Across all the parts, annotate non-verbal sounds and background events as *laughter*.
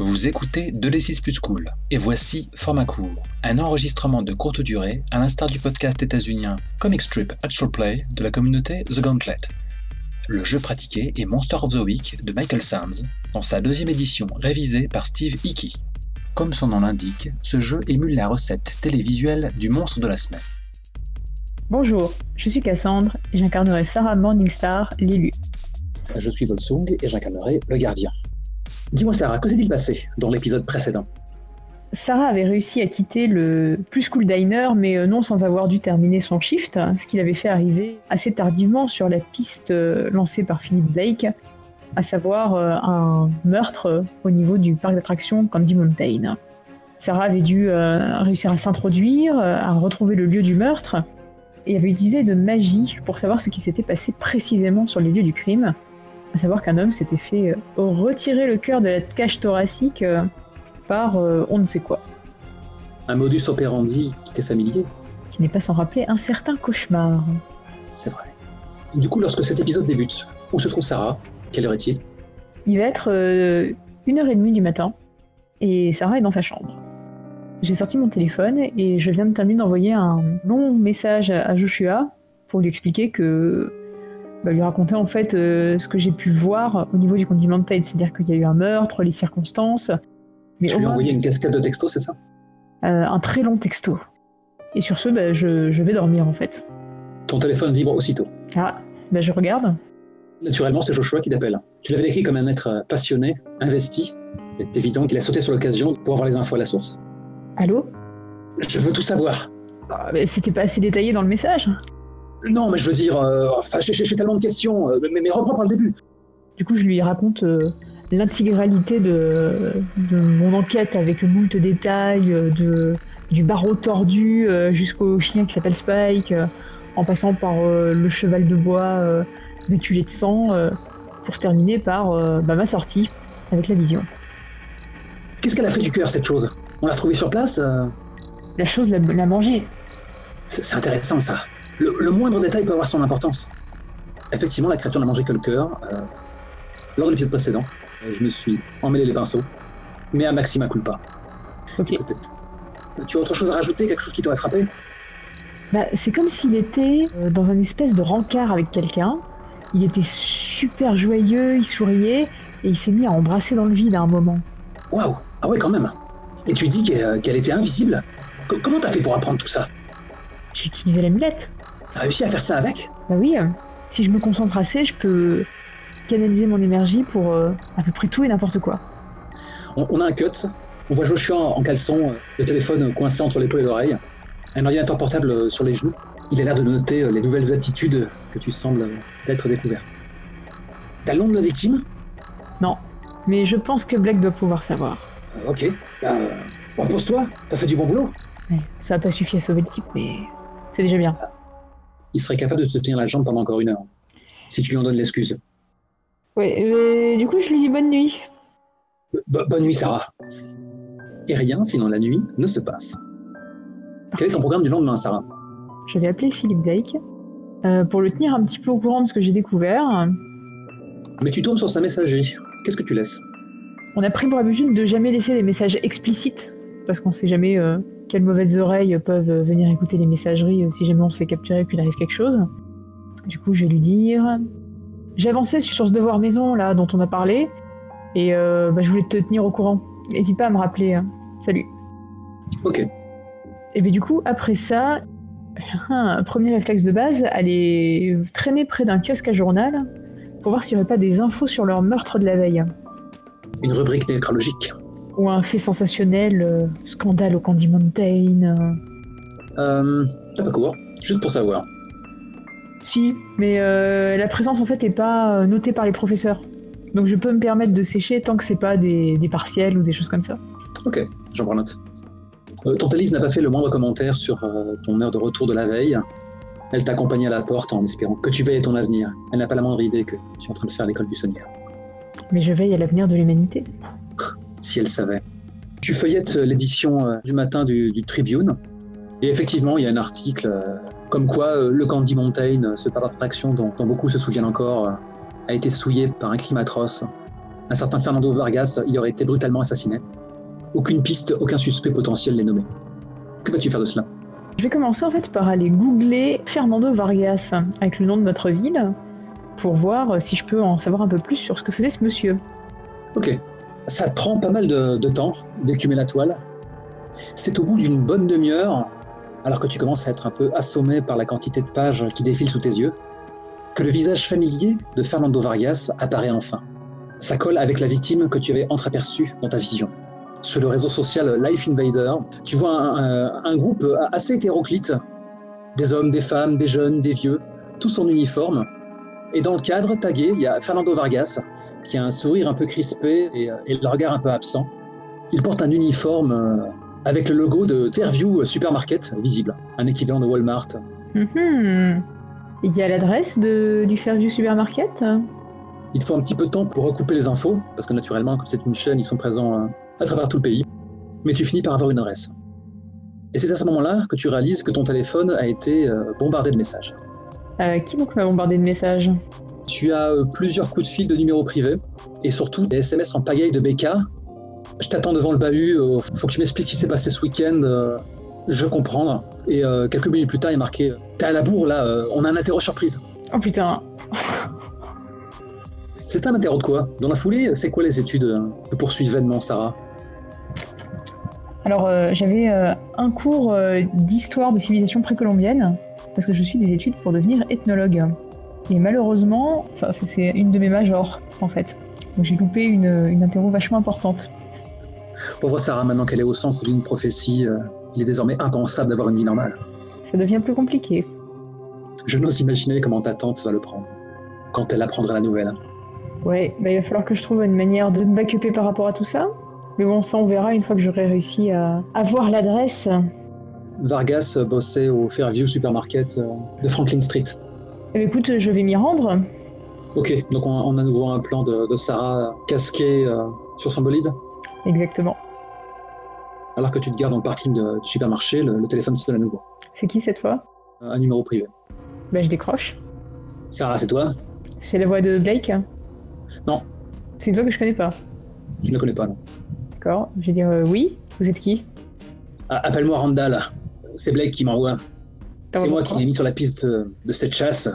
Vous écoutez De l'Essis plus cool, et voici Format court, un enregistrement de courte durée à l'instar du podcast états-unien Comic Strip Actual Play de la communauté The Gauntlet. Le jeu pratiqué est Monster of the Week de Michael Sands, dans sa deuxième édition révisée par Steve Hickey. Comme son nom l'indique, ce jeu émule la recette télévisuelle du monstre de la semaine. Bonjour, je suis Cassandre et j'incarnerai Sarah Morningstar, l'élu. Je suis Volsung et j'incarnerai le gardien. Dis-moi Sarah, que s'est-il passé dans l'épisode précédent? Sarah avait réussi à quitter le plus cool diner, mais euh, non sans avoir dû terminer son shift, ce qui l'avait fait arriver assez tardivement sur la piste euh, lancée par Philippe Blake, à savoir euh, un meurtre au niveau du parc d'attractions Candy Mountain. Sarah avait dû réussir à s'introduire, à retrouver le lieu du meurtre, et avait utilisé de magie pour savoir ce qui s'était passé précisément sur les lieux du crime, à savoir qu'un homme s'était fait euh, retirer le cœur de la cage thoracique euh, par euh, on ne sait quoi. Un modus operandi qui t'est familier Qui n'est pas sans rappeler un certain cauchemar. C'est vrai. Du coup, lorsque cet épisode débute, où se trouve Sarah? Quelle heure est-il? Il va être une heure et demie du matin, et Sarah est dans sa chambre. J'ai sorti mon téléphone et je viens de terminer d'envoyer un long message à Joshua pour lui expliquer que bah, lui raconter en fait euh, ce que j'ai pu voir au niveau du condiment de tête, c'est-à-dire qu'il y a eu un meurtre, les circonstances. Mais tu lui as envoyé une cascade de textos, c'est ça? Euh, Un très long texto. Et sur ce, bah, je, vais dormir en fait. Ton téléphone vibre aussitôt. Ah, bah, je regarde. Naturellement, c'est Joshua qui t'appelle. Tu l'avais décrit comme un être passionné, investi. Il est évident qu'il a sauté sur l'occasion pour avoir les infos à la source. Allô? Je veux tout savoir. Ah, C'était pas assez détaillé dans le message non, mais je veux dire, euh, j'ai tellement de questions, euh, mais, mais, reprends par le début. Du coup, je lui raconte euh, l'intégralité de, mon enquête avec moult détails, de, du barreau tordu jusqu'au chien qui s'appelle Spike, en passant par le cheval de bois véculé de sang, pour terminer par bah, ma sortie avec la vision. Qu'est-ce qu'elle a fait du cœur, cette chose? On l'a retrouvée sur place La chose l'a mangée. C'est intéressant, ça le, moindre détail peut avoir son importance. Effectivement, la créature n'a mangé que le cœur. Euh, lors de l'épisode précédent, euh, je me suis emmêlé les pinceaux, mais à maxima culpa. Ok. Tu as autre chose à rajouter Quelque chose qui t'aurait frappé? Bah, C'est comme s'il était euh, dans un espèce de rencard avec quelqu'un. Il était super joyeux, il souriait, et il s'est mis à embrasser dans le vide à un moment. Waouh Ah ouais, quand même Et tu dis qu'elle était invisible Comment t'as fait pour apprendre tout ça? J'ai utilisé l'amulette. T'as réussi à faire ça avec Bah oui, euh, si je me concentre assez, je peux canaliser mon énergie pour euh, à peu près tout et n'importe quoi. On, a un cut, on voit Joshua en, en caleçon, euh, le téléphone coincé entre l'épaule et l'oreille, un ordinateur portable sur les genoux. Il a l'air de noter les nouvelles attitudes que tu sembles d'être découvert. T'as le nom de la victime? Non, mais je pense que Blake doit pouvoir savoir. ok, bah, repose-toi, t'as fait du bon boulot. ça n'a pas suffi à sauver le type, mais c'est déjà bien. Il serait capable de te tenir la jambe pendant encore une heure, si tu lui en donnes l'excuse. Oui, du coup, je lui dis bonne nuit. bonne nuit, Sarah. Et rien, sinon la nuit, ne se passe. Quel est ton programme du lendemain, Sarah? Je vais appeler Philippe Blake euh, pour le tenir un petit peu au courant de ce que j'ai découvert. Mais tu tournes sur sa messagerie. Qu'est-ce que tu laisses? On a pris pour habitude de jamais laisser des messages explicites, parce qu'on sait jamais euh, quelles mauvaises oreilles peuvent venir écouter les messageries euh, si jamais on se fait capturer et qu'il arrive quelque chose. Du coup, je vais lui dire J'ai avancé sur ce devoir maison là dont on a parlé et euh, bah, je voulais te tenir au courant. N'hésite pas à me rappeler. Hein. Salut. Ok. Et bien du coup, après ça, *laughs* un premier réflexe de base, aller traîner près d'un kiosque à journal pour voir s'il n'y aurait pas des infos sur leur meurtre de la veille. Une rubrique nécrologique ou un fait sensationnel, euh, scandale au Candy Mountain. Euh, t'as pas court, juste pour savoir. Si, mais euh, la présence en fait est pas notée par les professeurs. Donc je peux me permettre de sécher tant que c'est pas des, partiels ou des choses comme ça. Ok, j'en prends note. Euh, Tantalise n'a pas fait le moindre commentaire sur ton heure de retour de la veille. Elle t'accompagne à la porte en espérant que tu veilles ton avenir. Elle n'a pas la moindre idée que tu es en train de faire l'école buissonnière. Mais je veille à l'avenir de l'humanité si elle savait. Tu feuillettes l'édition euh, du matin du, Tribune, et effectivement, il y a un article euh, comme quoi euh, le Candy Mountain, ce parc d'attraction dont, dont, beaucoup se souviennent encore, a été souillé par un crime atroce. un certain Fernando Vargas y aurait été brutalement assassiné. Aucune piste, aucun suspect potentiel n'est nommé. Que vas-tu faire de cela? Je vais commencer en fait par aller googler Fernando Vargas avec le nom de notre ville pour voir si je peux en savoir un peu plus sur ce que faisait ce monsieur. Ok. Ça prend pas mal de, de temps d'écumer la toile. C'est au bout d'une bonne demi-heure, alors que tu commences à être un peu assommé par la quantité de pages qui défilent sous tes yeux, que le visage familier de Fernando Vargas apparaît enfin. Ça colle avec la victime que tu avais entreaperçue dans ta vision. Sur le réseau social Life Invader, tu vois un, un- un groupe assez hétéroclite. Des hommes, des femmes, des jeunes, des vieux, tous en uniforme. Et dans le cadre, tagué, il y a Fernando Vargas, qui a un sourire un peu crispé et, euh, et le regard un peu absent. Il porte un uniforme euh, avec le logo de Fairview Supermarket visible, un équivalent de Walmart. Mhm. Il y a l'adresse du Fairview Supermarket? Il te faut un petit peu de temps pour recouper les infos, parce que naturellement, comme c'est une chaîne, ils sont présents euh, à travers tout le pays. Mais tu finis par avoir une adresse. Et c'est à ce moment-là que tu réalises que ton téléphone a été bombardé de messages. Euh, Qui donc m'a bombardé de messages Tu as euh, plusieurs coups de fil de numéros privés, et surtout des SMS en pagaille de BK. Je t'attends devant le bahut, euh, faut que tu m'expliques ce qui s'est passé ce week-end. je veux comprendre. Et quelques minutes plus tard, il est marqué T'es à la bourre là, on a un interro surprise. Oh putain C'est un interro de quoi? Dans la foulée, c'est quoi les études que poursuit vainement Sarah? Alors euh, j'avais euh, un cours euh, d'histoire de civilisation précolombienne parce que je suis des études pour devenir ethnologue. Et malheureusement, enfin c'est- une de mes majors en fait. Donc j'ai loupé une, une interro vachement importante. Pauvre Sarah, maintenant qu'elle est au centre d'une prophétie, euh, il est désormais impensable d'avoir une vie normale. Ça devient plus compliqué. Je n'ose imaginer comment ta tante va le prendre quand elle apprendra la nouvelle. Ouais, bah, il va falloir que je trouve une manière de me backuper par rapport à tout ça. Mais bon, ça on verra une fois que j'aurai réussi à avoir l'adresse. Vargas euh, bossait au Fairview Supermarket euh, de Franklin Street. Eh ben, écoute, je vais m'y rendre. Ok, donc on, on a à nouveau un plan de, de Sarah euh, casquée euh, sur son bolide. Exactement. Alors que tu te gardes dans le parking de- du supermarché, le, le téléphone sonne à nouveau. C'est qui cette fois? Un numéro privé. Bah je décroche. Sarah, c'est toi? C'est la voix de Blake? Non. C'est une voix que je connais pas. Je ne le connais pas, non. D'accord. Je vais dire euh, oui. Vous êtes qui? Ah, Appelle-moi Randall. C'est Blake qui m'envoie. C'est moi qui l'ai mis sur la piste de, de cette chasse.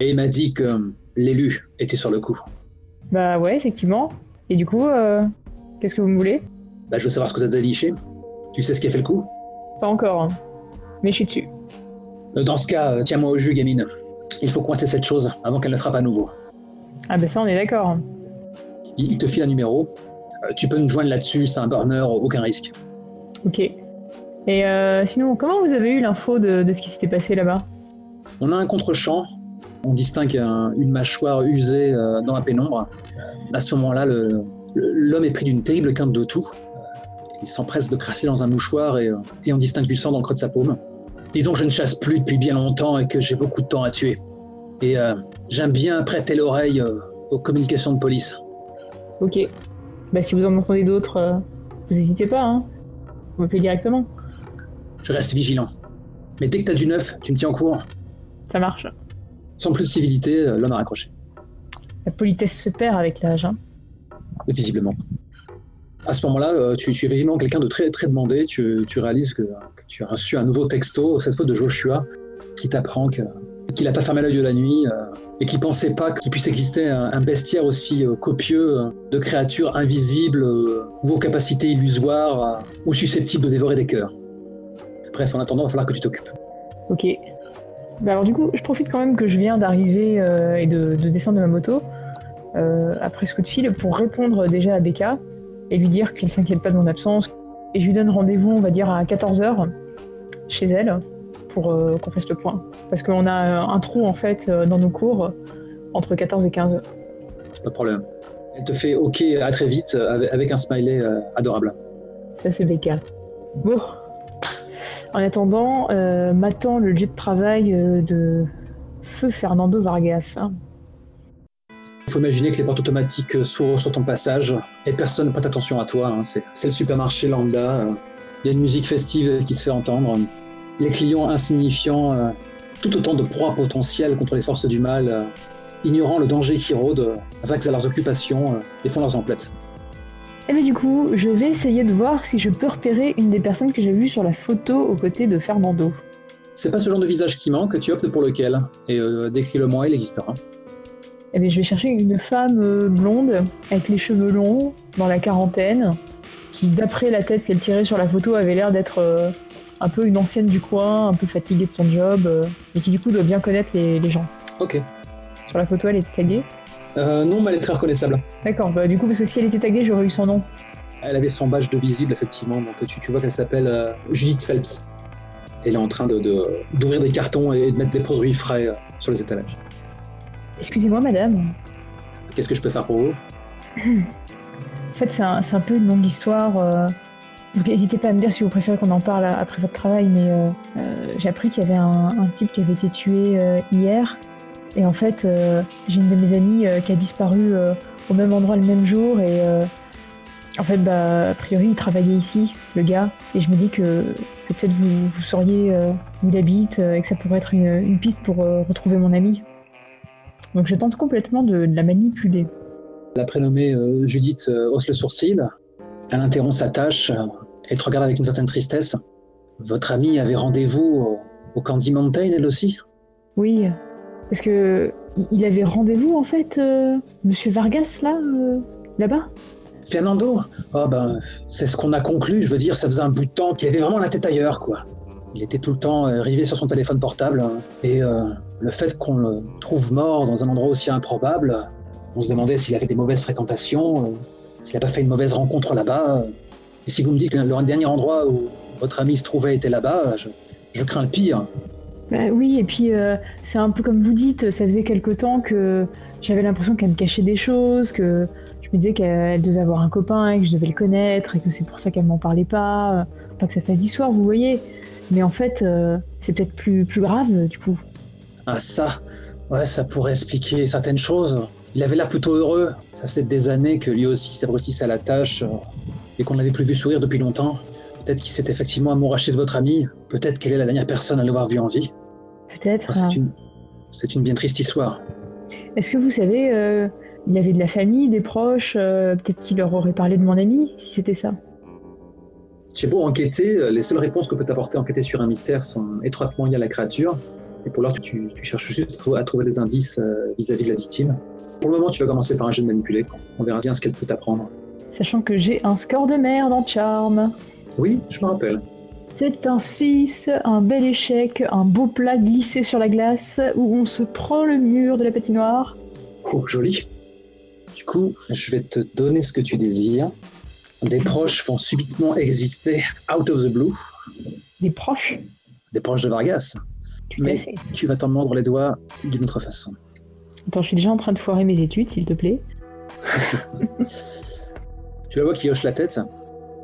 Et il m'a dit que euh, l'élu était sur le coup. Bah ouais, effectivement. Et du coup, euh, qu'est-ce que vous me voulez? Bah, je veux savoir ce que t'as déliché. Tu sais ce qui a fait le coup? Pas encore. hein. Mais je suis dessus. Euh, Dans ce cas, tiens-moi au jus, gamine. Il faut coincer cette chose avant qu'elle ne frappe à nouveau. Ah bah ça on est d'accord. Il, il te file un numéro. Euh, tu peux nous joindre là-dessus, c'est un burner, aucun risque. Ok. Et euh, sinon, comment vous avez eu l'info de, de ce qui s'était passé là-bas? On a un contre-champ. On distingue un- une mâchoire usée euh, dans la pénombre. À ce moment-là, l'homme est pris d'une terrible quinte de tout. Il s'empresse de crasser dans un mouchoir et, euh, et on distingue du sang dans le creux de sa paume. Disons que je ne chasse plus depuis bien longtemps et que j'ai beaucoup de temps à tuer. Et euh, j'aime bien prêter l'oreille euh, aux communications de police. Ok. Bah si vous en entendez d'autres, euh, vous n'hésitez pas, hein. Vous m'appelez directement. Je reste vigilant. Mais dès que t'as du neuf, tu me tiens au courant. Ça marche. Sans plus de civilité, euh, l'homme a raccroché. La politesse se perd avec l'âge. Hein. visiblement. À ce moment-là, euh, tu, tu es visiblement quelqu'un de très, très demandé. Tu, tu réalises que, que tu as reçu un nouveau texto, cette fois de Joshua, qui t'apprend qu'il n'a pas fermé l'œil de la nuit euh, et qu'il pensait pas qu'il puisse exister un, un bestiaire aussi copieux de créatures invisibles ou aux capacités illusoires ou susceptibles de dévorer des cœurs. Bref, en attendant, il va falloir que tu t'occupes. Ok. Bah alors du coup, je profite quand même que je viens d'arriver euh, et de, de descendre de ma moto euh, après ce coup de fil pour répondre déjà à Becca et lui dire qu'elle s'inquiète pas de mon absence. Et je lui donne rendez-vous, on va dire, à 14h chez elle pour euh, qu'on fasse le point. Parce qu'on a un trou en fait euh, dans nos cours entre 14 et 15. Pas de problème. Elle te fait OK à très vite euh, avec, un smiley euh, adorable. Ça, c'est Becca. Bon. En attendant, euh, m'attend le lieu de travail euh, de Feu Fernando Vargas. hein. Il faut imaginer que les portes automatiques euh, s'ouvrent sur ton passage et personne ne prête attention à toi. hein. C'est, le supermarché lambda. euh. Il y a une musique festive qui se fait entendre. Les clients insignifiants, euh, tout autant de proies potentielles contre les forces du mal, euh, ignorant le danger qui rôde, vagues à leurs occupations euh, et font leurs emplettes. Et bien du coup, je vais essayer de voir si je peux repérer une des personnes que j'ai vues sur la photo aux côtés de Fernando. C'est pas ce genre de visage qui manque, tu optes pour lequel? Et euh, décris-le-moi, il existera. Eh bien, je vais chercher une femme euh, blonde, avec les cheveux longs, dans la quarantaine, qui, d'après la tête qu'elle tirait sur la photo, avait l'air d'être euh, un peu une ancienne du coin, un peu fatiguée de son job, euh, et qui du coup doit bien connaître les, les gens. Ok. Sur la photo, elle était taguée. Euh, non, mais elle est très reconnaissable. D'accord, bah du coup, parce que si elle était taguée, j'aurais eu son nom. Elle avait son badge de visible, effectivement, donc tu, tu vois qu'elle s'appelle euh, Judith Phelps. Elle est en train de- de- d'ouvrir des cartons et de mettre des produits frais euh, sur les étalages. Excusez-moi, madame. Qu'est-ce que je peux faire pour vous? *laughs* En fait, c'est un, un peu une longue histoire. euh, Donc, n'hésitez pas à me dire si vous préférez qu'on en parle après votre travail, mais euh, euh, j'ai appris qu'il y avait un, un type qui avait été tué euh, hier. Et en fait, euh, j'ai une de mes amies euh, qui a disparu euh, au même endroit le même jour. Et en fait, bah, a priori, il travaillait ici, le gars. Et je me dis que, que peut-être vous, vous sauriez où il habite et que ça pourrait être une, une piste pour retrouver mon ami. Donc, je tente complètement de, de la manipuler. La prénommée Judith hausse le sourcil. Elle interrompt sa tâche. elle te regarde avec une certaine tristesse. Votre amie avait rendez-vous au, au Candy Mountain, elle aussi? Oui, parce que il- avait rendez-vous en fait, euh, Monsieur Vargas là, euh, là-bas? Fernando? Oh ben, c'est ce qu'on a conclu. Je veux dire, ça faisait un bout de temps qu'il avait vraiment la tête ailleurs, quoi. Il était tout le temps euh, rivé sur son téléphone portable. hein. Et le fait qu'on le trouve mort dans un endroit aussi improbable, on se demandait s'il avait des mauvaises fréquentations, s'il n'a pas fait une mauvaise rencontre là-bas. Et si vous me dites que le dernier endroit où votre ami se trouvait était là-bas, je crains le pire. Bah oui, et puis euh, c'est un peu comme vous dites, ça faisait quelque temps que j'avais l'impression qu'elle me cachait des choses, que je me disais qu'elle devait avoir un copain et que je devais le connaître et que c'est pour ça qu'elle m'en parlait pas. euh, Pas que ça fasse d'histoire, vous voyez. Mais en fait, euh, c'est peut-être plus, plus grave du coup. Ah ça, ouais, ça pourrait expliquer certaines choses. Il avait l'air plutôt heureux. Ça faisait des années que lui aussi s'abrutissait à la tâche et qu'on ne l'avait plus vu sourire depuis longtemps. Peut-être qu'il s'est effectivement amouraché de votre ami. Peut-être qu'elle est la dernière personne à l'avoir vu en vie. Peut-être. Ah, hein. c'est une, c'est une bien triste histoire. Est-ce que vous savez, euh, il y avait de la famille, des proches, euh, peut-être qu'il leur aurait parlé de mon ami, si c'était ça? J'ai beau enquêter, euh, les seules réponses que peut t'apporter enquêter sur un mystère sont étroitement liées à la créature. Et pour l'heure, tu, cherches juste à trou- à trouver des indices euh, vis-à-vis de la victime. Pour le moment, tu vas commencer par un jeu de manipuler. On verra bien ce qu'elle peut t'apprendre. Sachant que j'ai un score de merde en charme. Oui, je me rappelle. C'est un 6, un bel échec, un beau plat glissé sur la glace où on se prend le mur de la patinoire. Oh, joli. Du coup, je vais te donner ce que tu désires. Des proches vont subitement exister out of the blue. Des proches, Des proches de Vargas. tout à Mais fait. tu vas t'en mordre les doigts d'une autre façon. Attends, je suis déjà en train de foirer mes études, s'il te plaît. *laughs* Tu la vois qui hoche la tête.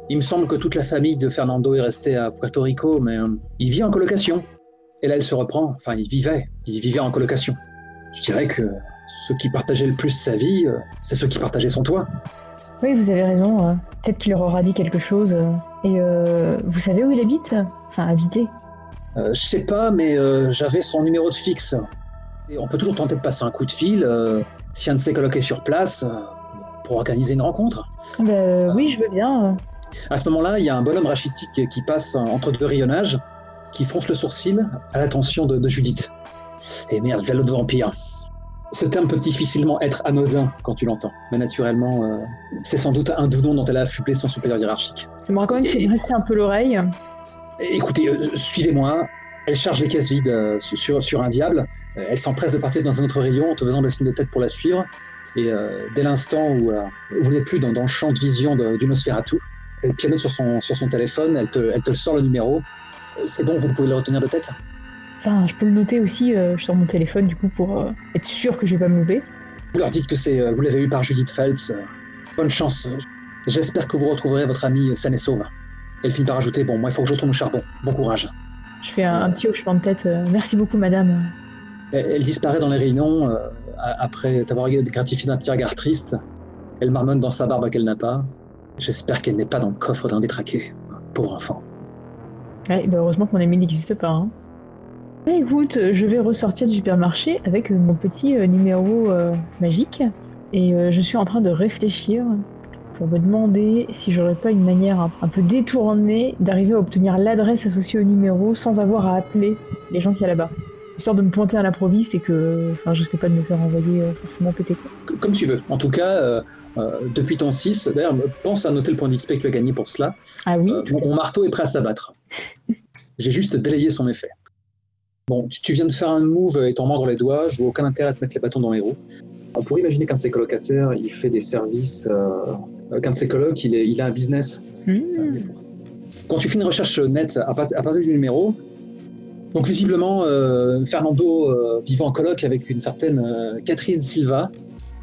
Il me semble que toute la famille de Fernando est restée à Puerto Rico, mais euh, il vit en colocation. Et là, elle se reprend. Enfin, il vivait. Il vivait en colocation. Je dirais que ceux qui partageaient le plus sa vie, euh, c'est ceux qui partageaient son toit. Oui, vous avez raison. euh, Peut-être qu'il leur aura dit quelque chose. Et euh, vous savez où il habite? Enfin, habiter. Euh, je sais pas, mais euh, j'avais son numéro de fixe. Et on peut toujours tenter de passer un coup de fil si un de ses colocs est sur place pour organiser une rencontre. Euh, oui, je veux bien. À ce moment-là, il y a un bonhomme rachitique qui passe entre deux rayonnages, qui fronce le sourcil à l'attention de, de Judith. Et merde, voilà l'autre vampire. Ce terme peut difficilement être anodin quand tu l'entends, mais naturellement, euh, c'est sans doute un doudon dont elle a affublé son supérieur hiérarchique. Ça m'aura quand même fait dresser un peu l'oreille. Écoutez, euh, suivez-moi. Elle charge les caisses vides euh, sur, sur un diable. Elle s'empresse de partir dans un autre rayon en te faisant le signe de tête pour la suivre. Et dès l'instant où vous n'êtes plus dans, dans le champ de vision de- du Nosferatu, elle pianote sur son, sur son téléphone, elle te, elle te sort le numéro. Euh, C'est bon, vous pouvez le retenir de tête? Enfin, je peux le noter aussi euh, sur mon téléphone, du coup, pour euh, être sûr que je vais pas me louper. Vous leur dites que c'est, euh, vous l'avez eu par Judith Phelps. Bonne chance. J'espère que vous retrouverez votre amie saine et sauve. Elle finit par ajouter Bon, moi, il faut que je retourne au charbon. Bon courage. Je fais un, un petit hochement de tête. Merci beaucoup, madame. Elle, elle disparaît dans les réunions après t'avoir gratifié d'un petit regard triste. Elle marmonne dans sa barbe qu'elle n'a pas. J'espère qu'elle n'est pas dans le coffre d'un détraqué. Pauvre enfant. Bah heureusement que mon ami n'existe pas. hein. Écoute, je vais ressortir du supermarché avec mon petit euh, numéro euh, magique et euh, je suis en train de réfléchir pour me demander si j'aurais pas une manière un, un peu détournée d'arriver à obtenir l'adresse associée au numéro sans avoir à appeler les gens qu'il y a là-bas. Histoire de me pointer à l'improviste et que, enfin, je risque pas de me faire envoyer euh, forcément péter Comme tu veux. En tout cas, euh, euh, depuis ton 6, d'ailleurs, pense à noter le point d'XP que tu as gagné pour cela. Ah oui, mon, marteau est prêt à s'abattre. *laughs* J'ai juste délayé son effet. Bon, tu, viens de faire un move et t'en mordre les doigts, je vois aucun intérêt à te mettre les bâtons dans les roues. On pourrait imaginer qu'un de ses colocataires, il fait des services, euh, qu'un de ses colocs, il, est- il a un business. Euh, Quand tu fais une recherche nette à, part- à partir du numéro, donc visiblement, euh, Fernando euh, vivant en coloc avec une certaine euh, Catherine Silva,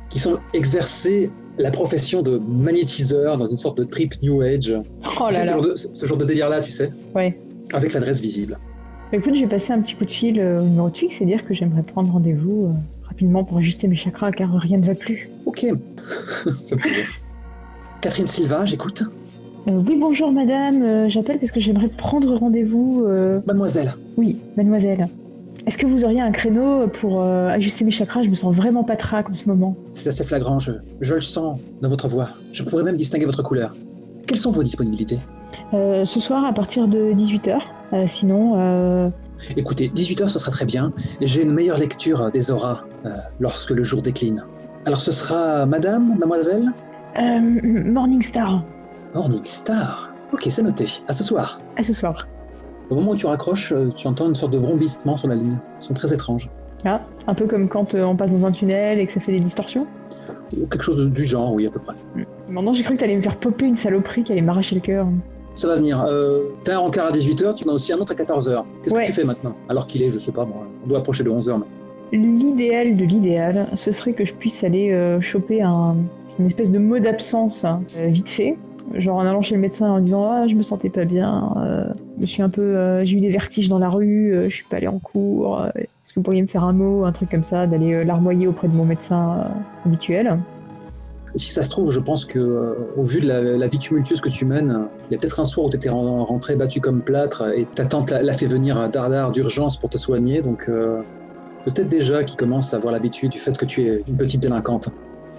qui semble exercer la profession de magnétiseur dans une sorte de trip New Age. Oh là ce, là. genre de, ce genre de délire-là, tu sais, Ouais. avec l'adresse visible. Bah, écoute, je vais passer un petit coup de fil au numéro de fixe et dire que j'aimerais prendre rendez-vous rapidement pour ajuster mes chakras car rien ne va plus. Ok. *laughs* Ça. Catherine Silva, j'écoute. Euh, oui, bonjour madame, euh, j'appelle parce que j'aimerais prendre rendez-vous. euh, Mademoiselle, Oui, mademoiselle. Est-ce que vous auriez un créneau pour euh, ajuster mes chakras? Je me sens vraiment pas trac en ce moment. c'est assez flagrant, je, je le sens dans votre voix. Je pourrais même distinguer votre couleur. Quelles sont vos disponibilités? Euh, ce soir à partir de 18h. sinon, euh, Écoutez, 18h ce sera très bien. J'ai une meilleure lecture des auras euh, lorsque le jour décline. Alors ce sera madame, mademoiselle? Euh, Morning Star. Morning Star. Ok, c'est noté. À ce soir. À ce soir. Au moment où tu raccroches, euh, tu entends une sorte de vrombissement sur la ligne. Ils sont très étranges. Ah, un peu comme quand euh, on passe dans un tunnel et que ça fait des distorsions. Ou quelque chose du genre, oui, à peu près. Maintenant, j'ai cru que t'allais me faire popper une saloperie qui allait m'arracher le cœur. Ça va venir. Euh, T'as un rencard à 18h, tu en as aussi un autre à 14h. Qu'est-ce Ouais. que tu fais maintenant Alors qu'il est, je sais pas moi, on doit approcher de 11h. L'idéal de l'idéal, ce serait que je puisse aller euh, choper un, une espèce de mot d'absence euh, vite fait. Genre en allant chez le médecin en disant ah je me sentais pas bien, euh, je suis un peu, euh, j'ai eu des vertiges dans la rue, euh, je suis pas allé en cours. Est-ce que vous pourriez me faire un mot, un truc comme ça, d'aller euh, larmoyer auprès de mon médecin euh, habituel? Si ça se trouve, je pense que, euh, au vu de la, la vie tumultueuse que tu mènes, il y a peut-être un soir où tu étais rentré battu comme plâtre et ta tante l'a l'a fait venir à dardard d'urgence pour te soigner, donc euh, peut-être déjà qu'il commence à avoir l'habitude du fait que tu es une petite délinquante.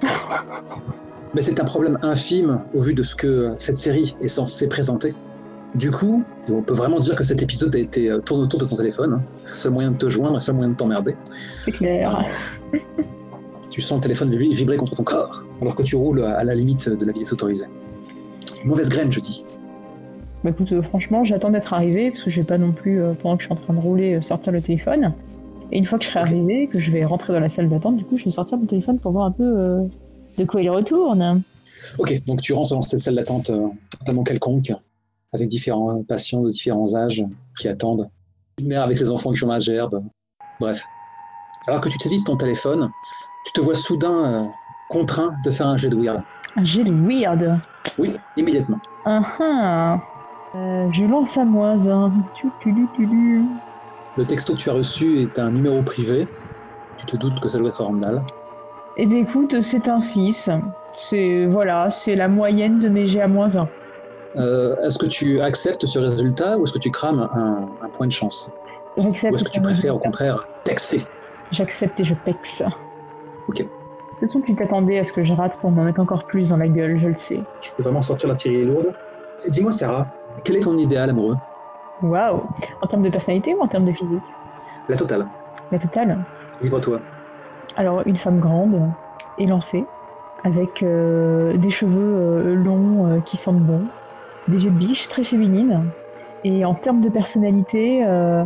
*laughs* Mais c'est un problème infime au vu de ce que cette série est censée présenter. Du coup, on peut vraiment dire que cet épisode a été euh, tourné autour de ton téléphone. hein. Seul moyen de te joindre, seul moyen de t'emmerder. C'est clair. Tu sens le téléphone vi- vibrer contre ton corps, alors que tu roules à la limite de la vitesse autorisée. Mauvaise graine, je dis. Bah écoute, euh, franchement, j'attends d'être arrivé parce que je vais pas non plus, euh, pendant que je suis en train de rouler, euh, sortir le téléphone. Et une fois que je serai arrivé, que je vais rentrer dans la salle d'attente, du coup, je vais sortir mon téléphone pour voir un peu de quoi il retourne. Ok, donc tu rentres dans cette salle d'attente euh, totalement quelconque, avec différents patients de différents âges qui attendent. Une mère avec ses enfants qui la gerbe. Bref. Alors que tu saisis ton téléphone, tu te vois soudain euh, contraint de faire un jet de weird. Un jet de weird. Oui, immédiatement. Ah. Euh, je lance à moins un. Tu, tu, tu, tu, tu. Le texto que tu as reçu est un numéro privé. Tu te doutes que ça doit être Randall. Eh bien écoute, c'est un 6. C'est voilà, c'est la moyenne de mes jets à moins 1. Euh, est-ce que tu acceptes ce résultat ou est-ce que tu crames un, un point de chance? Ou J'accepte. est-ce que tu préfères au contraire texer J'accepte et je pexe. Ok. De toute façon, tu t'attendais à ce que je rate pour m'en mettre encore plus dans la gueule, je le sais. Je peux vraiment sortir l'artillerie lourde Dis-moi Sarah, quel est ton idéal amoureux? Waouh En termes de personnalité ou en termes de physique? La totale. La totale Livre-toi. Alors, une femme grande, élancée, avec euh, des cheveux euh, longs euh, qui sentent bon, des yeux de biche, très féminine. Et en termes de personnalité, euh,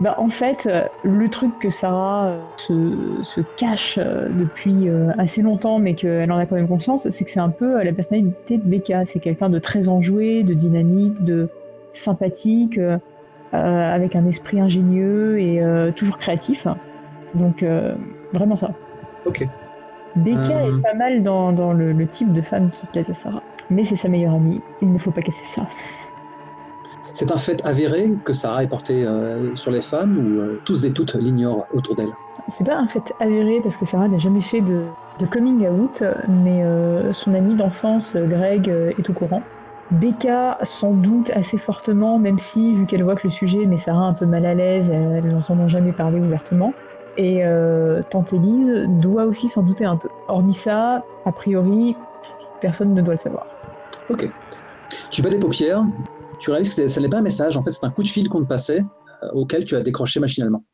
bah, en fait, euh, le truc que Sarah euh, se, se cache depuis assez longtemps, mais qu'elle en a quand même conscience, c'est que c'est un peu la personnalité de Becca. C'est quelqu'un de très enjoué, de dynamique, de sympathique, avec un esprit ingénieux et toujours créatif. Donc, vraiment ça. Ok. Becca Euh. est pas mal dans, dans le, le type de femme qui plaise à Sarah. Mais c'est sa meilleure amie. Il ne faut pas casser ça. C'est un fait avéré que Sarah est portée euh, sur les femmes ou euh, tous et toutes l'ignorent autour d'elle? C'est pas un fait avéré parce que Sarah n'a jamais fait de, de coming out, mais euh, son ami d'enfance, Greg, euh, est au courant. Becca sans doute assez fortement, même si, vu qu'elle voit que le sujet met Sarah un peu mal à l'aise, elle n'en entend jamais parler ouvertement. Et euh, Tante Élise doit aussi s'en douter un peu. Hormis ça, a priori, personne ne doit le savoir. Ok. Tu bats des paupières, tu réalises que ce n'est pas un message, en fait c'est un coup de fil qu'on te passait, euh, auquel tu as décroché machinalement.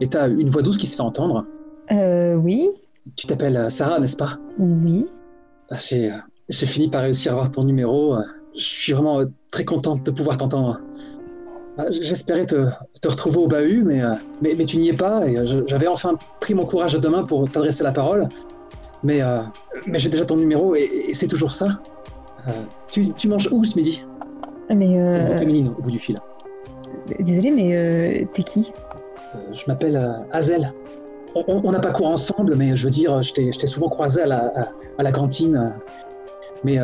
Et tu as une voix douce qui se fait entendre. Euh, oui, Tu t'appelles euh, Sarah, n'est-ce pas? Oui. Ah, J'ai j'ai fini par réussir à avoir ton numéro. Je suis vraiment très contente de pouvoir t'entendre. Ah, J'espérais te, te retrouver au bahut, mais, euh, mais, mais tu n'y es pas, et euh, j'avais enfin pris mon courage de main pour t'adresser la parole. Mais, euh, mais j'ai déjà ton numéro, et, et c'est toujours ça. Euh, tu, tu manges où ce midi? Mais C'est euh, féminine au bout du fil. désolé, mais t'es qui? Je m'appelle Hazel. On- n'a pas cours ensemble, mais je veux dire, je t'ai souvent croisé à la, à, à la cantine. Mais,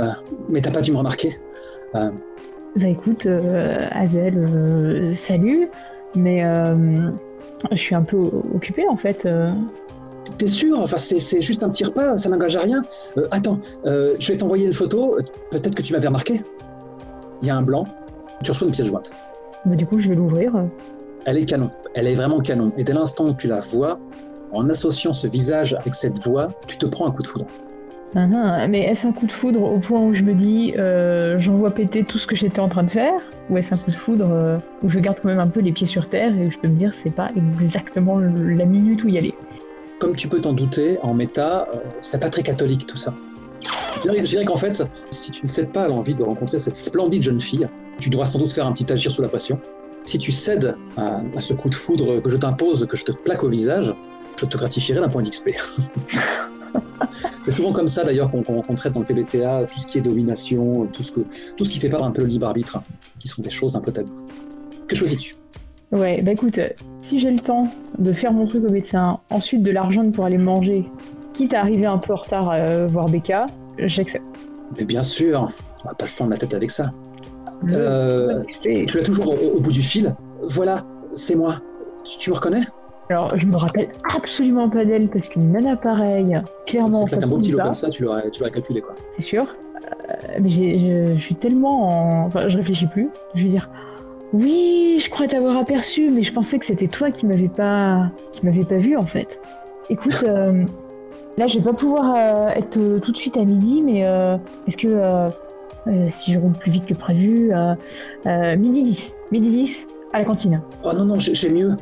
mais t'as pas dû me remarquer. Bah écoute, euh, Hazel, euh, salut, mais euh, je suis un peu occupée en fait. euh. T'es sûr? Enfin, c'est juste un petit repas, ça n'engage à rien. Attends, je vais t'envoyer une photo. Peut-être que tu m'avais remarqué. Il y a un blanc. Tu reçois une pièce jointe. Bah, du coup, je vais l'ouvrir. Elle est canon. Elle est vraiment canon. Et dès l'instant où tu la vois, en associant ce visage avec cette voix, tu te prends un coup de foudre. Ah, ah, mais est-ce un coup de foudre au point où je me dis euh, j'envoie péter tout ce que j'étais en train de faire Ou est-ce un coup de foudre euh, où je garde quand même un peu les pieds sur terre et où je peux me dire c'est pas exactement la minute où y aller Comme tu peux t'en douter, en méta, euh, c'est pas très catholique tout ça. Je dirais, je dirais qu'en fait, si tu ne cèdes pas à l'envie de rencontrer cette splendide jeune fille, tu devras sans doute faire un petit agir sous la pression. Si tu cèdes à, à ce coup de foudre que je t'impose, que je te plaque au visage, je te gratifierai d'un point d'XP. *laughs* *laughs* c'est souvent comme ça d'ailleurs qu'on traite dans le PBTA tout ce qui est domination, tout ce, que, tout ce qui fait perdre un peu le libre arbitre, qui sont des choses un peu taboues. Que choisis-tu? Ouais, bah écoute, si j'ai le temps de faire mon truc au médecin, ensuite de l'argent pour aller manger, quitte à arriver un peu en retard euh, voir Becca, j'accepte. Mais bien sûr, on va pas se prendre la tête avec ça. Euh. Tu l'as toujours au, au bout du fil. Voilà, c'est moi. Tu, tu me reconnais? Alors, je me rappelle absolument pas d'elle parce qu'une nana pareille, clairement, ça un beau petit lot comme ça, tu l'aurais, tu l'aurais calculé quoi. c'est sûr. Euh, mais je, je suis tellement en. Enfin, je réfléchis plus. Je vais dire Oui, je crois t'avoir aperçu, mais je pensais que c'était toi qui m'avais pas, qui m'avais pas vu en fait. Écoute, *laughs* euh, là, je vais pas pouvoir euh, être tout de suite à midi, mais est-ce que si je roule plus vite que prévu, midi 10, midi 10 à la cantine. Oh non, non, j'ai mieux.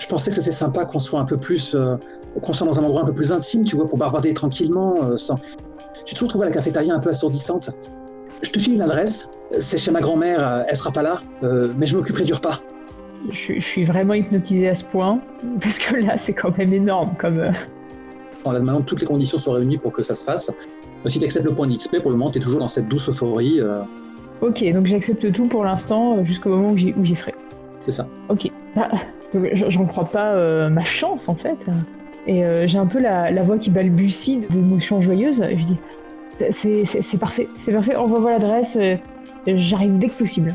Je pensais que c'était sympa qu'on soit un peu plus. euh, qu'on soit dans un endroit un peu plus intime, tu vois, pour bavarder tranquillement. euh, sans... J'ai toujours trouvé la cafétéria un peu assourdissante. Je te file une adresse. C'est chez ma grand-mère, euh, elle sera pas là, euh, mais je m'occuperai du repas. Je, je suis vraiment hypnotisée à ce point *laughs* parce que là, c'est quand même énorme comme. toutes les conditions sont réunies pour que ça se fasse. Si tu acceptes le point d'XP, pour le moment, tu es toujours dans cette douce euphorie. Ok, donc j'accepte tout pour l'instant jusqu'au moment où j'y, serai. c'est ça. Ok. Bah, j- j'en crois pas euh, ma chance en fait. Et euh, j'ai un peu la, la voix qui balbutie d'émotions joyeuses. Et je dis c'est, parfait, c'est parfait, envoie-moi l'adresse, euh, j'arrive dès que possible.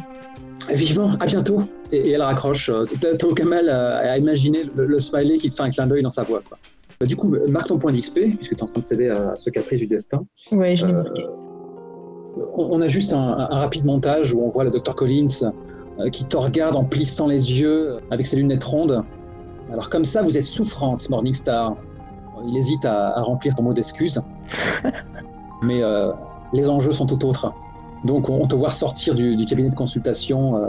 Vivement, à bientôt. Et, et elle raccroche. T'as aucun mal à, à imaginer le, le smiley qui te fait un clin d'œil dans sa voix. Quoi. Bah, du coup, marque ton point d'XP, puisque tu es en train de céder à, ce caprice du destin. Ouais, je l'ai marqué. on, a juste un, rapide montage où on voit le Dr Collins qui te regarde en plissant les yeux euh, avec ses lunettes rondes. Alors comme ça, vous êtes souffrante, Morningstar. Il hésite à, à remplir ton mot d'excuse. *laughs* Mais euh, les enjeux sont tout autres. Donc on te voit sortir du, du cabinet de consultation. euh,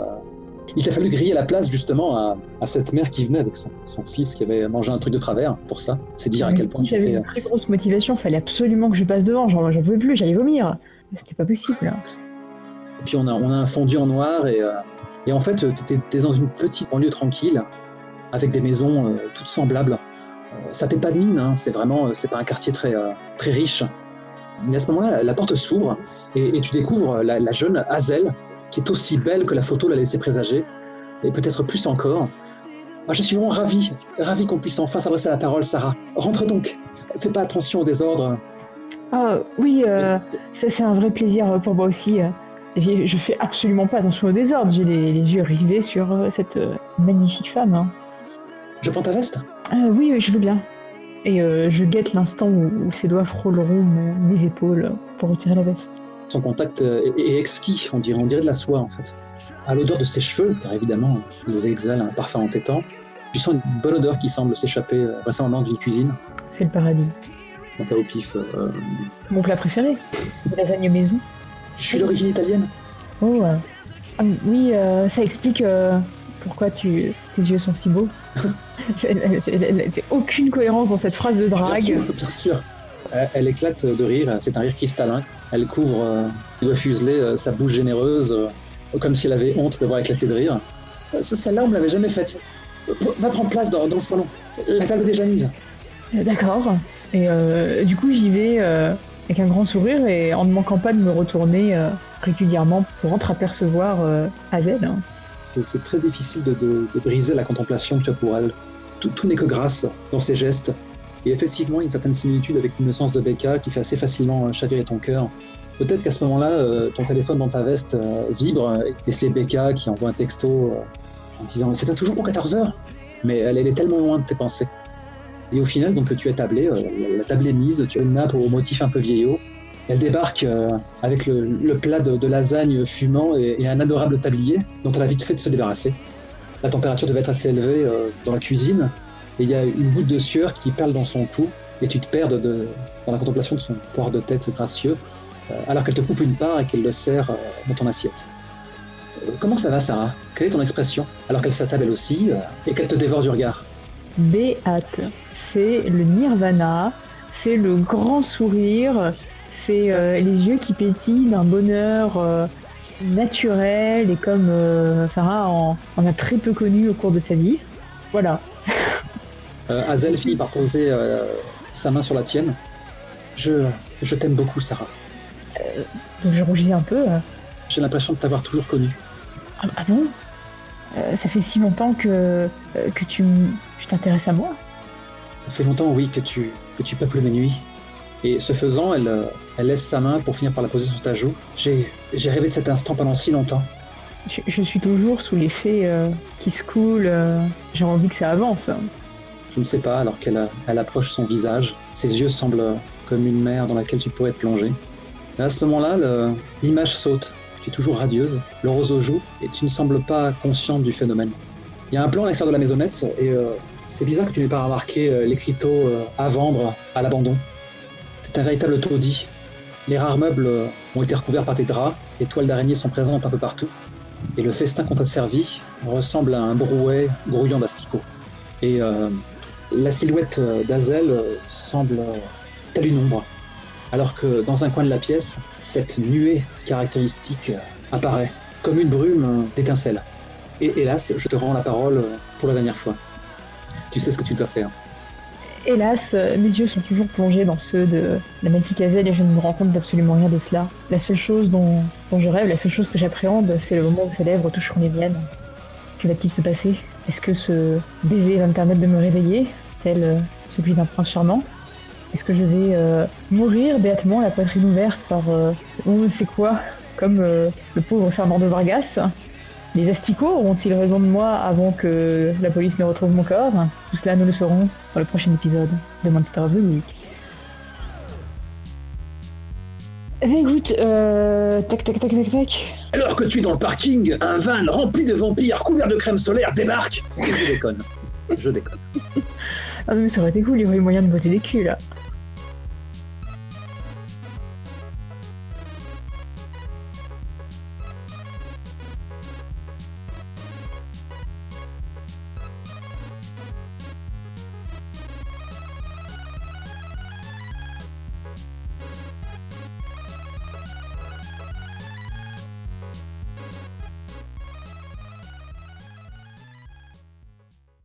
il t'a fallu griller la place justement à, à cette mère qui venait avec son, son fils qui avait mangé un truc de travers pour ça. C'est dire à quel point tu J'avais étais... une très grosse motivation, fallait absolument que je passe devant, genre j'en pouvais plus, j'allais vomir. C'était pas possible. Puis on a, on a un fondu en noir et, euh, et en fait, tu es, dans une petite banlieue tranquille avec des maisons euh, toutes semblables. Euh, ça paie pas de mine, hein, c'est vraiment, euh, c'est pas un quartier très, euh, très riche. Mais à ce moment-là, la porte s'ouvre et, et tu découvres la, la jeune Hazel qui est aussi belle que la photo l'a laissé présager et peut-être plus encore. Ah, je suis vraiment ravi, ravi qu'on puisse enfin s'adresser à la parole, Sarah. Rentre donc, fais pas attention au désordre. Ah oui, euh, ça c'est un vrai plaisir pour moi aussi. Je fais absolument pas attention au désordre, j'ai les, les yeux rivés sur euh, cette euh, magnifique femme. hein. Je prends ta veste Euh, oui, oui, je veux bien. Et euh, je guette l'instant où, où ses doigts frôleront mon- mes épaules pour retirer la veste. Son contact est, est exquis, on dirait, on dirait de la soie en fait. À l'odeur de ses cheveux, car évidemment, ils exhalent un parfum entêtant, tu sens une bonne odeur qui semble s'échapper récemment d'une cuisine. C'est le paradis. Quand t'as au pif. euh, Mon plat préféré, la lasagne maison. Je suis d'origine italienne. Oh, euh, ah, oui, euh, ça explique euh, pourquoi tu, tes yeux sont si beaux. *laughs* Elle- elle- elle- elle- aucune cohérence dans cette phrase de Bien drague. sûr, bien sûr. Elle, elle éclate de rire, c'est un rire cristallin. Elle couvre, euh, les doigts fuselés, euh, sa bouche généreuse, euh, comme si elle avait honte d'avoir éclaté de rire. Euh, Celle-là, on me l'avait jamais faite. Euh, Va prendre place dans, dans le salon. La table est déjà mise. Euh, D'accord. Et euh, du coup, j'y vais euh, avec un grand sourire et en ne manquant pas de me retourner euh, régulièrement pour entreapercevoir euh, Hazel. hein. C'est- très difficile de, briser la contemplation que tu as pour elle. Tout, n'est que grâce dans ses gestes. Et effectivement, il y a une certaine similitude avec l'innocence de Becca qui fait assez facilement euh, chavirer ton cœur. Peut-être qu'à ce moment-là, euh, ton téléphone dans ta veste vibre et c'est Becca qui envoie un texto en disant C'est toujours pour 14 heures Mais elle est tellement loin de tes pensées. Et au final, donc, tu es tablé, euh, la, table est mise, tu as une nappe au motif un peu vieillot. Elle débarque euh, avec le, plat de, lasagne fumant et, un adorable tablier dont elle a vite fait de se débarrasser. La température devait être assez élevée euh, dans la cuisine et il y a une goutte de sueur qui perle dans son cou et tu te perds dans la contemplation de son poire de tête gracieux alors qu'elle te coupe une part et qu'elle le sert dans ton assiette. Comment ça va Sarah? Quelle est ton expression? Alors qu'elle s'attable elle aussi et qu'elle te dévore du regard Béate. C'est le nirvana, c'est le grand sourire, c'est euh, les yeux qui pétillent d'un bonheur euh, naturel et comme euh, Sarah en, en a très peu connu au cours de sa vie. Voilà. *laughs* Hazel finit par poser sa main sur la tienne. Je, je t'aime beaucoup Sarah. Je rougis un peu. euh. J'ai l'impression de t'avoir toujours connue. Ah, ah bon? Euh, Ça fait si longtemps que, euh, que tu t'intéresses à moi Ça fait longtemps, oui, que tu, que tu peuples mes nuits. Et ce faisant, elle, euh, elle lève sa main pour finir par la poser sur ta joue. J'ai, j'ai rêvé de cet instant pendant si longtemps. je, je suis toujours sous l'effet euh, qui se coule. euh, J'ai envie que ça avance. Je ne sais pas, alors qu'elle elle approche son visage, ses yeux semblent comme une mer dans laquelle tu pourrais te plonger. Et à ce moment-là, l'image saute. Toujours radieuse, le rose aux joues, et tu ne sembles pas consciente du phénomène. Il y a un plan à l'extérieur de la maisonnette, et euh, c'est bizarre que tu n'aies pas remarqué euh, l'écriteau euh, à vendre à l'abandon. C'est un véritable taudis. Les rares meubles euh, ont été recouverts par tes draps, les toiles d'araignée sont présentes un peu partout, et le festin qu'on t'a servi ressemble à un brouet grouillant d'asticots. Et euh, la silhouette d'Azel semble telle une ombre, alors que dans un coin de la pièce, cette nuée caractéristique euh, apparaît, comme une brume euh, d'étincelles. Et hélas, je te rends la parole euh, pour la dernière fois. Tu sais ce que tu dois faire. Hélas, mes yeux sont toujours plongés dans ceux de la Hazel et je ne me rends compte d'absolument rien de cela. La seule chose dont, je rêve, la seule chose que j'appréhende, c'est le moment où ses lèvres toucheront les miennes. Que va-t-il se passer? Est-ce que ce baiser va me permettre de me réveiller, tel celui d'un prince charmant? Est-ce que je vais euh, mourir béatement, la poitrine ouverte par euh, on ne sait quoi, comme euh, le pauvre Fernando Vargas? Les asticots auront-ils raison de moi avant que la police ne retrouve mon corps? Tout cela, nous le saurons dans le prochain épisode de Monster of the Week. Eh bien, écoute, euh, tac tac tac tac tac. Alors que tu es dans le parking, un van rempli de vampires couverts de crème solaire débarque. Je déconne. Je déconne. *laughs* Ah mais ça aurait été cool, il y aurait moyen de botter des culs là.